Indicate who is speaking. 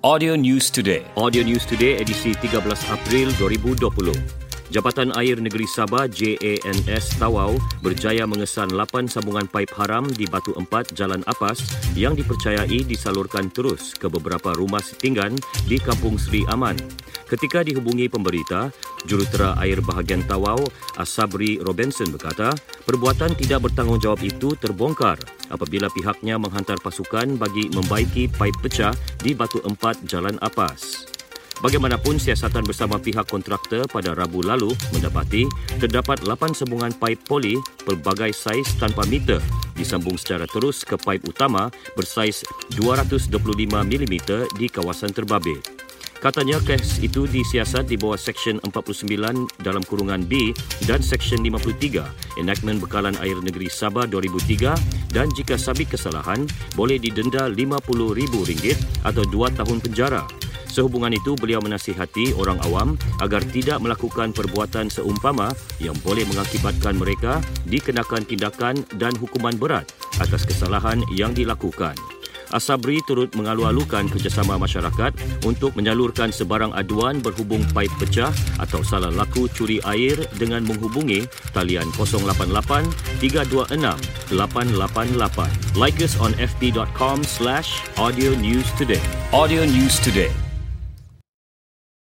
Speaker 1: Audio News Today.
Speaker 2: Audio News Today edisi 13 April 2020. Jabatan Air Negeri Sabah JANS Tawau berjaya mengesan 8 sambungan paip haram di Batu Empat Jalan Apas yang dipercayai disalurkan terus ke beberapa rumah setinggan di Kampung Sri Aman. Ketika dihubungi pemberita, jurutera air bahagian Tawau, Asabri Robinson berkata, perbuatan tidak bertanggungjawab itu terbongkar apabila pihaknya menghantar pasukan bagi membaiki paip pecah di Batu Empat Jalan Apas. Bagaimanapun siasatan bersama pihak kontraktor pada Rabu lalu mendapati terdapat 8 sambungan paip poli pelbagai saiz tanpa meter disambung secara terus ke paip utama bersaiz 225 mm di kawasan terbabit. Katanya kes itu disiasat di bawah Seksyen 49 dalam kurungan B dan Seksyen 53 Enactment Bekalan Air Negeri Sabah 2003 dan jika sabit kesalahan boleh didenda RM50,000 atau 2 tahun penjara. Sehubungan itu, beliau menasihati orang awam agar tidak melakukan perbuatan seumpama yang boleh mengakibatkan mereka dikenakan tindakan dan hukuman berat atas kesalahan yang dilakukan. Asabri turut mengalu-alukan kerjasama masyarakat untuk menyalurkan sebarang aduan berhubung paip pecah atau salah laku curi air dengan menghubungi talian 088 326 888. Like us on fb.com slash audio news today.
Speaker 1: Audio News Today.